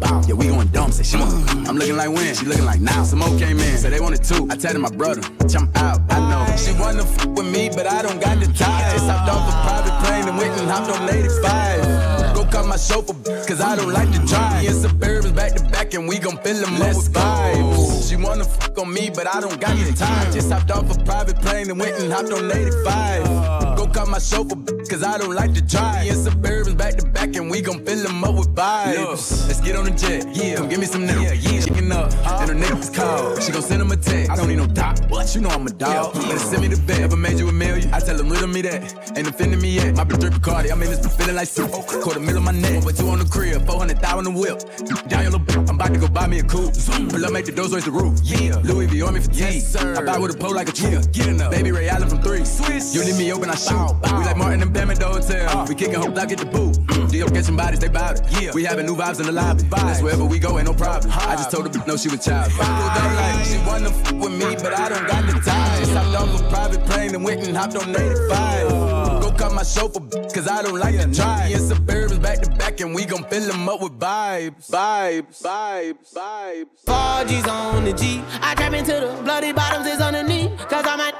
Speaker 6: bow. Yeah, we going dumb. Say she want. I'm looking like when. She looking like now. Some more came in. Said they wanted two. I tell my brother. Jump out. I know. She wanna f with me, but I don't got the time. Just hopped off a private plane and went and hopped on 85. Go cut my chauffeur, cause I don't like to drive. Me and Suburbans back to back, and we gon' fill them up with vibes. She wanna fuck on me, but I don't got the time. Just hopped off a private plane and went and hopped on 85. Cut my chauffeur, cause I don't like to drive. Me and Suburbans back to back, and we gon' fill them up with vibes. Let's get on the jet, yeah. Come give me some nigga, yeah. yeah. Chicken up, and her niggas call. She gon' send him a text. I don't need no doc. What? You know I'm a dog. Better send me the bet. Ever made you a million? I tell him riddle me that. Ain't offending me yet. My bitch drip Cardi. I mean, it's been feeling like soup. Quarter mil on my neck. But two on the crib. 400,000 the whip. Down your little bitch. I'm about to go buy me a coupe. Pull up, make the doors raise the roof. Yeah. Louis V on me fatigue. Yes, sir. I buy with a pole like a tree. Get enough. Baby Ray Allen from three. Swiss. You leave me open, I shoot. We like Martin and Bam at the hotel. We kicking hope I get the boot. Dio catching bodies, they bout it. Yeah. We having new vibes in the lobby. That's wherever we go, ain't no problem. I just told her, no, she was child. Like, she wanna f with me, but I don't got the time. Just hopped off a private plane and went and hopped on 85. Uh. Go cut my chauffeur, cause I don't like to drive. Me and Suburbans back to back, and we gon' fill them up with vibes. Vibes, vibes, vibes.
Speaker 1: 4G's on the G. I trap into the bloody bottoms is underneath. Cause I'm a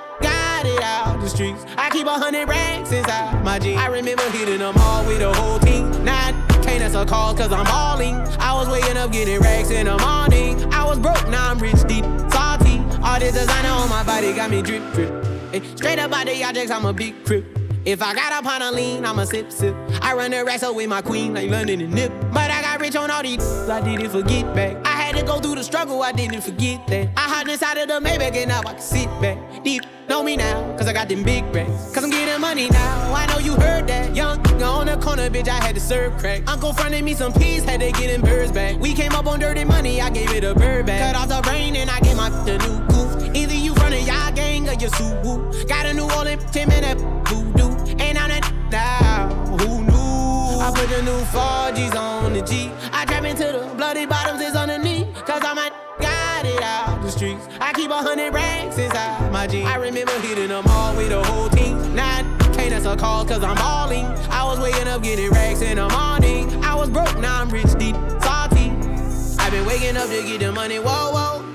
Speaker 1: got it out the streets. I keep a hundred racks inside my jeans. I remember hitting them all with the whole team. Now can't answer calls cause I'm balling. I was waking up getting racks in the morning. I was broke, now I'm rich, deep, salty. All this designer on my body got me drip, drip. Straight up out the objects, I'm a big crip. If I got up on a lean, I'm a sip, sip. I run the racks up with my queen, like London and Nip. But I got rich on all these, I did it for get back. I had to go through the struggle, I didn't forget that. I hide inside of the Maybach and now I can sit back. Deep know me now, cause I got them big racks. Cause I'm getting money now, I know you heard that. Young on the corner, bitch, I had to serve crack. Uncle fronted me some peas, had to get them birds back. We came up on dirty money, I gave it a bird back. Cut off the rain and I gave my the new goof. Either you running y'all gang or you Subaru. Got a new Orleans, Tim and that voodoo. And I'm that now, who knew? I put the new 4Gs on a hundred racks inside my jeans. I remember hitting them all with the whole team. Now I can't answer calls cause I'm balling. I was waking up getting racks in the morning. I was broke, now I'm rich, deep, salty. I've been waking up to get the money, whoa, whoa.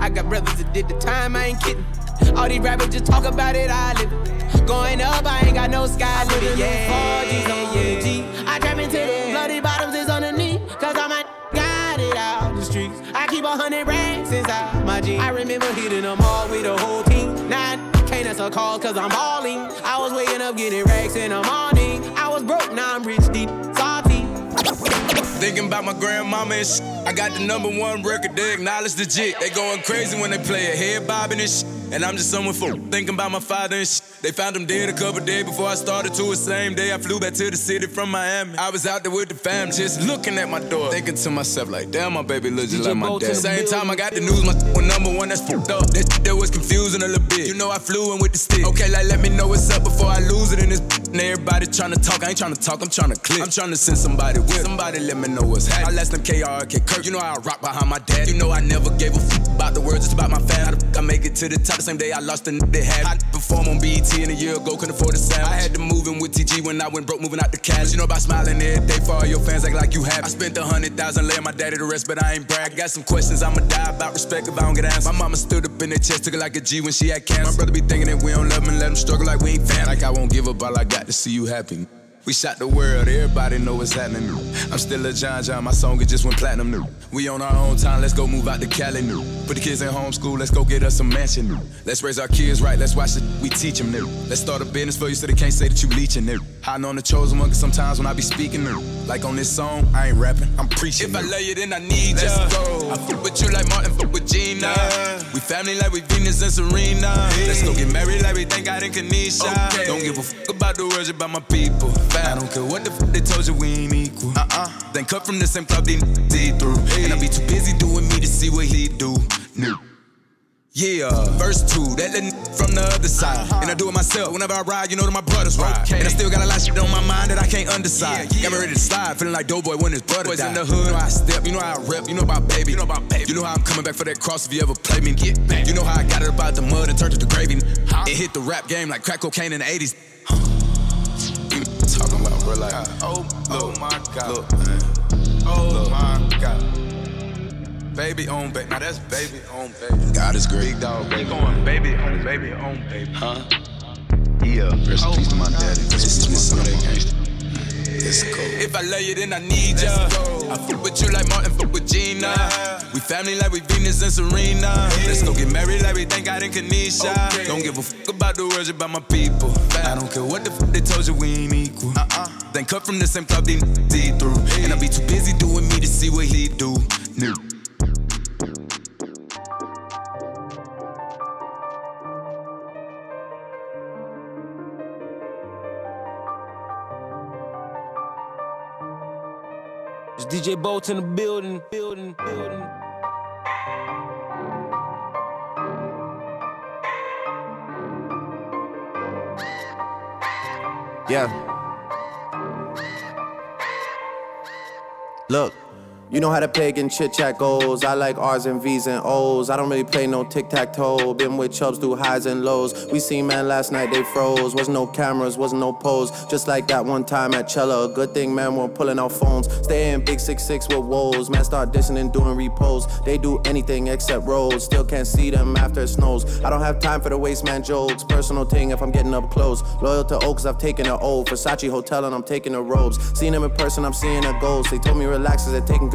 Speaker 1: I got brothers that did the time, I ain't kidding. All these rappers just talk about it, I live it. Going up, I ain't got no sky limit. Yeah, yeah, yeah, G. I trap into the bloody bottoms is underneath. Cause I'm a got it out the streets. I keep a hundred racks inside my jeans. I remember hitting them all with the whole team. Now can't answer calls cause I'm balling. I was waking up getting racks in the morning.
Speaker 6: Thinking about my grandmama and shit. I got the number one record, they acknowledge the jit. They going crazy when they play it, head bobbing and shit. And I'm just someone fool. Thinking about my father and shit. They found him dead a couple days before I started to the same day. I flew back to the city from Miami. I was out there with the fam, just looking at my door. Thinking to myself, like, damn, my baby looks just like my dad. Same time I got the news, my was number one, that's fucked up. That shit that was confusing a little bit. You know I flew in with the stick. Okay, like, let me know what's up before I lose it in this. And everybody trying to talk, I ain't trying to talk, I'm trying to click. I'm trying to send somebody with. Somebody let me know what's happening. I last them KRK Kirk. You know I rock behind my dad. You know I never gave a fuck about the words, it's about my fan. How the fuck I make it to the top the same day I lost the n- they had. I perform on BET in a year ago, couldn't afford the sound. I had to move in with TG when I went broke, moving out the cash. You know about smiling every day for all your fans, act like you happy. I spent a hundred thousand, laying my daddy to rest, but I ain't brag. Got some questions I'ma die about respect if I don't get answers. My mama stood up in the chest, took it like a G when she had cancer. My brother be thinking that we don't love him and let him struggle like we ain't family. Like I won't give up, all I got to see you happy. We shot the world, everybody know what's happening. I'm still a John John, my song it just went platinum new. We on our own time, let's go move out to Cali new. Put the kids in homeschool, let's go get us a mansion new. Let's raise our kids right, let's watch it, we teach them new. Let's start a business for you so they can't say that you leeching new. Hiding on the chosen one, cause sometimes when I be speaking new. Like on this song, I ain't rapping, I'm preaching. If I love you, then I need let's ya. Go. I fuck with you like Martin, fuck with Gina. We family like we Venus and Serena. Let's go get married like we thank God in Kanisha. Okay. Don't give a fuck about the words about my people. I don't care what the fuck they told you, we ain't equal. Uh-uh. Then cut from the same club, they see through. And I be too busy doing me to see what he do. New. Yeah, verse two, that little from the other side. Uh-huh. And I do it myself whenever I ride, you know that my brothers ride. And I still got a lot of shit on my mind that I can't underside. Got me ready to slide, feeling like Doughboy when his brother died. in the hood, you know how I step, you know how I rep, you know about baby. You know about baby. You know how I'm coming back for that cross if you ever play me. Get back. You know how I got it about the mud and turned it to gravy. It hit the rap game like crack cocaine in the 80s. Talking about, bro, like, oh, oh, oh my god. Look. Oh look. my god. Baby on baby. Now that's baby on baby. God is great. Big dog, baby. going baby on baby on baby. Huh? Yeah. Rest in oh peace to my daddy. This is some of that gangster. Let's go. If I love you, then I need ya. I fuck with you like Martin fuck with Gina. We family like we Venus and Serena. Let's go get married like we thank God in Kanisha. Don't give a fuck about the words about my people. I don't care what the fuck they told you, we ain't equal. Uh-uh. Then cut from the same club, they see through. And I be too busy doing me to see what he do. New.
Speaker 7: It's DJ Bolt in the building, building, building.
Speaker 19: Yeah. Look, You know how the pagan chit chat goes. I like R's and V's and O's. I don't really play no tic tac toe. Been with chubs through highs and lows. We seen man last night, they froze. Wasn't no cameras, wasn't no pose. Just like that one time at Chella. Good thing, man, we're pulling out phones. Stay in big 6-6 with woes. Man, start dissing and doing repos. They do anything except rolls. Still can't see them after it snows. I don't have time for the waste man jokes. Personal thing if I'm getting up close. Loyal to Oaks, I've taken an old. Versace Hotel and I'm taking the robes. Seeing them in person, I'm seeing a ghost. They told me relax as they're taking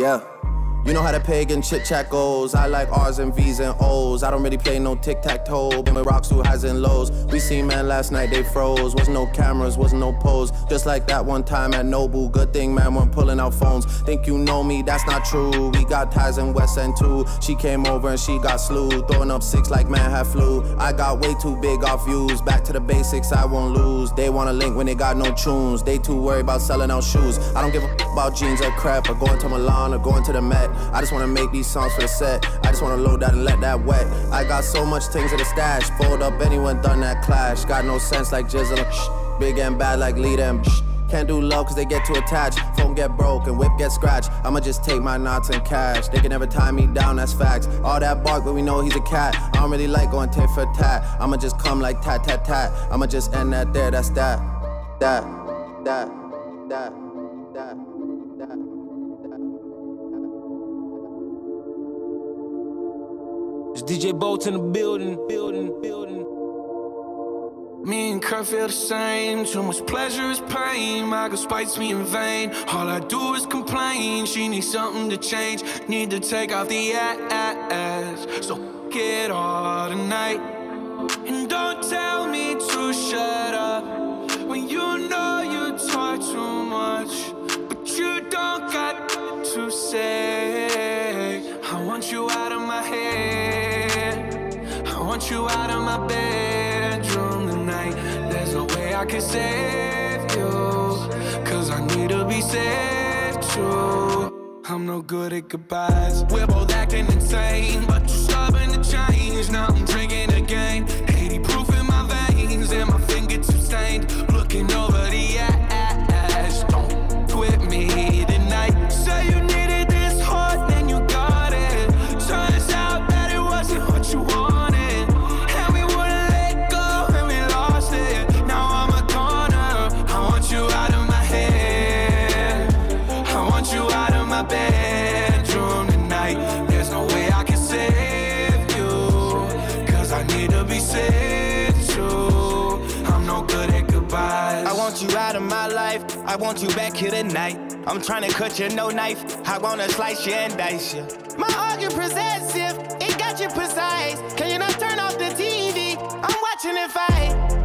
Speaker 19: Yeah. You know how the pagan chit chat goes. I like R's and V's and O's. I don't really play no tic tac toe. Been with rocks through highs and lows. We seen man last night, they froze. Wasn't no cameras, wasn't no pose. Just like that one time at Nobu. Good thing, man, we're pulling out phones. Think you know me, that's not true. We got ties in West End too. She came over and she got slew. Throwing up six like man had flu. I got way too big off views. Back to the basics, I won't lose. They wanna link when they got no tunes. They too worried about selling out shoes. I don't give a f- about jeans or crap or going to Milan or going to the Met. I just wanna make these songs for the set. I just wanna load that and let that wet. I got so much things in the stash. Fold up anyone done that clash. Got no sense like Jizzle. Big and bad like and shh. Can't do love cause they get too attached. Phone get broke and whip get scratched. I'ma just take my knots and cash. They can never tie me down, that's facts. All that bark, but we know he's a cat. I don't really like going tit for tat. I'ma just come like tat tat tat. I'ma just end that there, that's that. That, that, that, that.
Speaker 4: It's DJ Bolt in the building, building, building. Me and Kurt feel the same. Too much pleasure is pain. My girl spites me in vain. All I do is complain. She needs something to change. Need to take off the ass. So get all tonight. And don't tell me to shut up when you know you talk too much. But you don't got to say. I want you out of my head. I want you out of my bedroom tonight. There's no way I can save you. Cause I need to be saved too. I'm no good at goodbyes. We're both acting insane, but you're stubborn to change. Now I'm drinking again. I want you
Speaker 20: back here tonight. I'm trying to cut you no knife. I wanna slice you and dice you. My get possessive. It got you precise. Can you not turn off the TV? I'm watching it fight.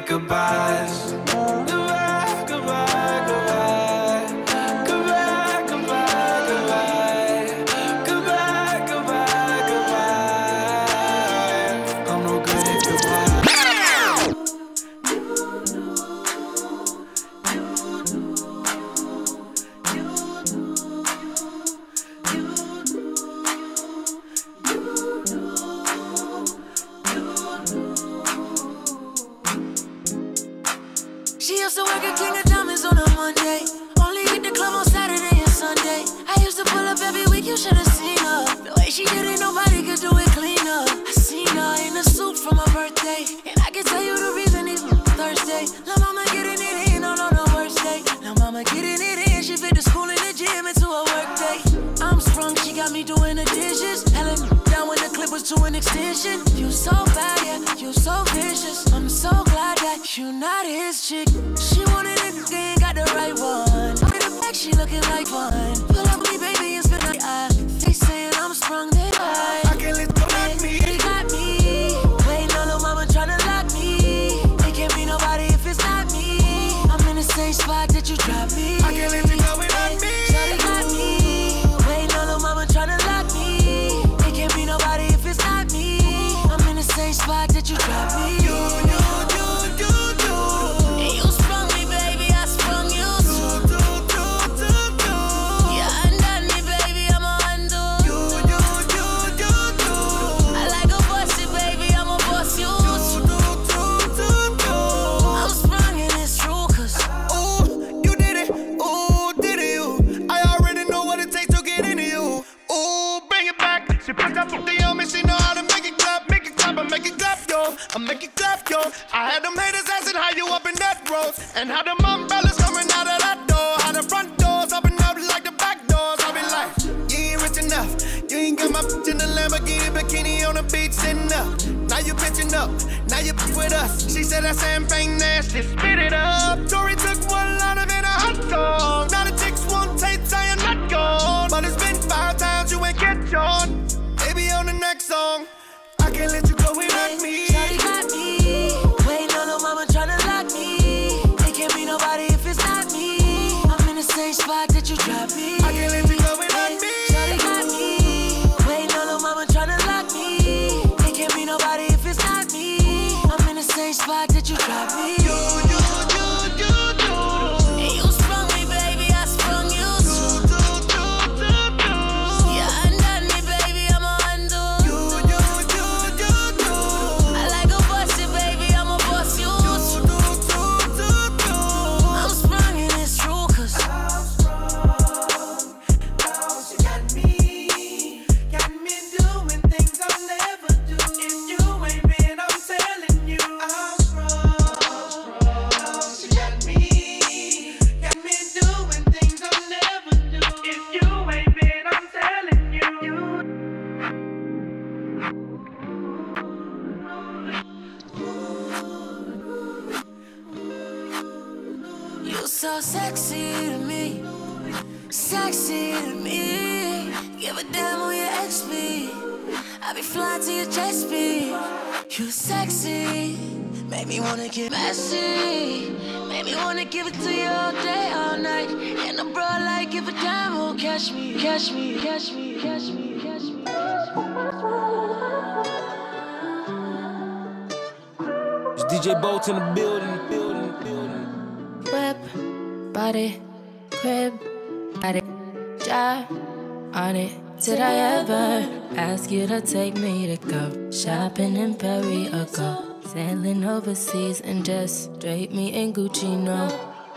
Speaker 4: Goodbyes.
Speaker 16: To
Speaker 21: an extension. You so bad, yeah, you so vicious. I'm so glad that you not his chick. She wanted it, they ain't got the right one. Look at the back, she looking like fun. Pull up me, baby, and spit like I. They saying I'm sprung, they lie. That
Speaker 5: road, and how the umbrellas coming out of that door, how the front doors open up like the back doors. I be like, you ain't rich enough. You ain't got my bitch in the Lamborghini bikini on the beach sitting up. Now you pitching up, now you with us. She said that champagne nasty, spit it up. Tori
Speaker 21: same spot that you dropped me. In the
Speaker 7: building, building, building.
Speaker 21: Whip, body, crib, body, job on it. Did I ever ask you to take me to go shopping in Paris or go sailing overseas and just drape me in Gucci? No.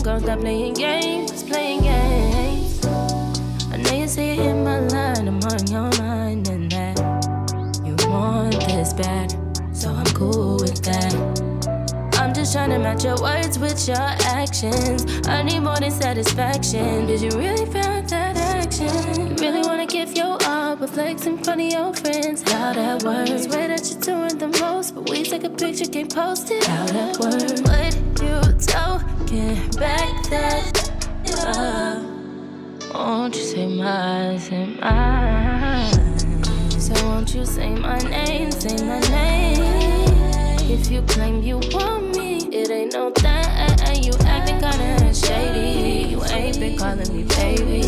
Speaker 21: you can go stop playing games, playing games. I know you say it in my line, I'm on your mind, and that you want this bad, so I'm cool with that. I'm just trying to match your words with your actions. I need more than satisfaction. Did you really feel that action? Really wanna give your all, but flex in front of your friends. How that works? Swear that you're doing the most, but we take a picture, can't post it. How that works? Talking back that? Yeah. Won't you say my, say my? So won't you say my name, say my name? If you claim you want me, it ain't no thing. You acting kinda shady. You ain't been calling me baby.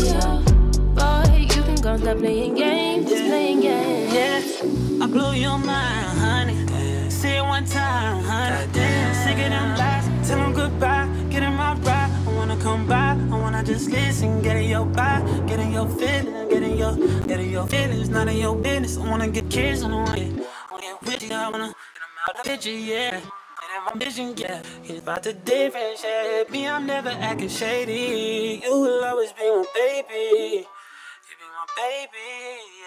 Speaker 21: Boy, you can go stop playing games, just playing games.
Speaker 22: Yeah, I blow your mind, honey. Say it one time, honey. Sick of them lies, tell them goodbye. Get in my ride, I wanna come by. I wanna just listen, get in your vibe, get in your feelings, get in your, get in your feelings, None of your business. I wanna get kids, I wanna get, I wanna get with you, I wanna get out of the picture, yeah. My vision, yeah. It's about to differentiate me, I'm never acting shady. You will always be my baby. You be my baby.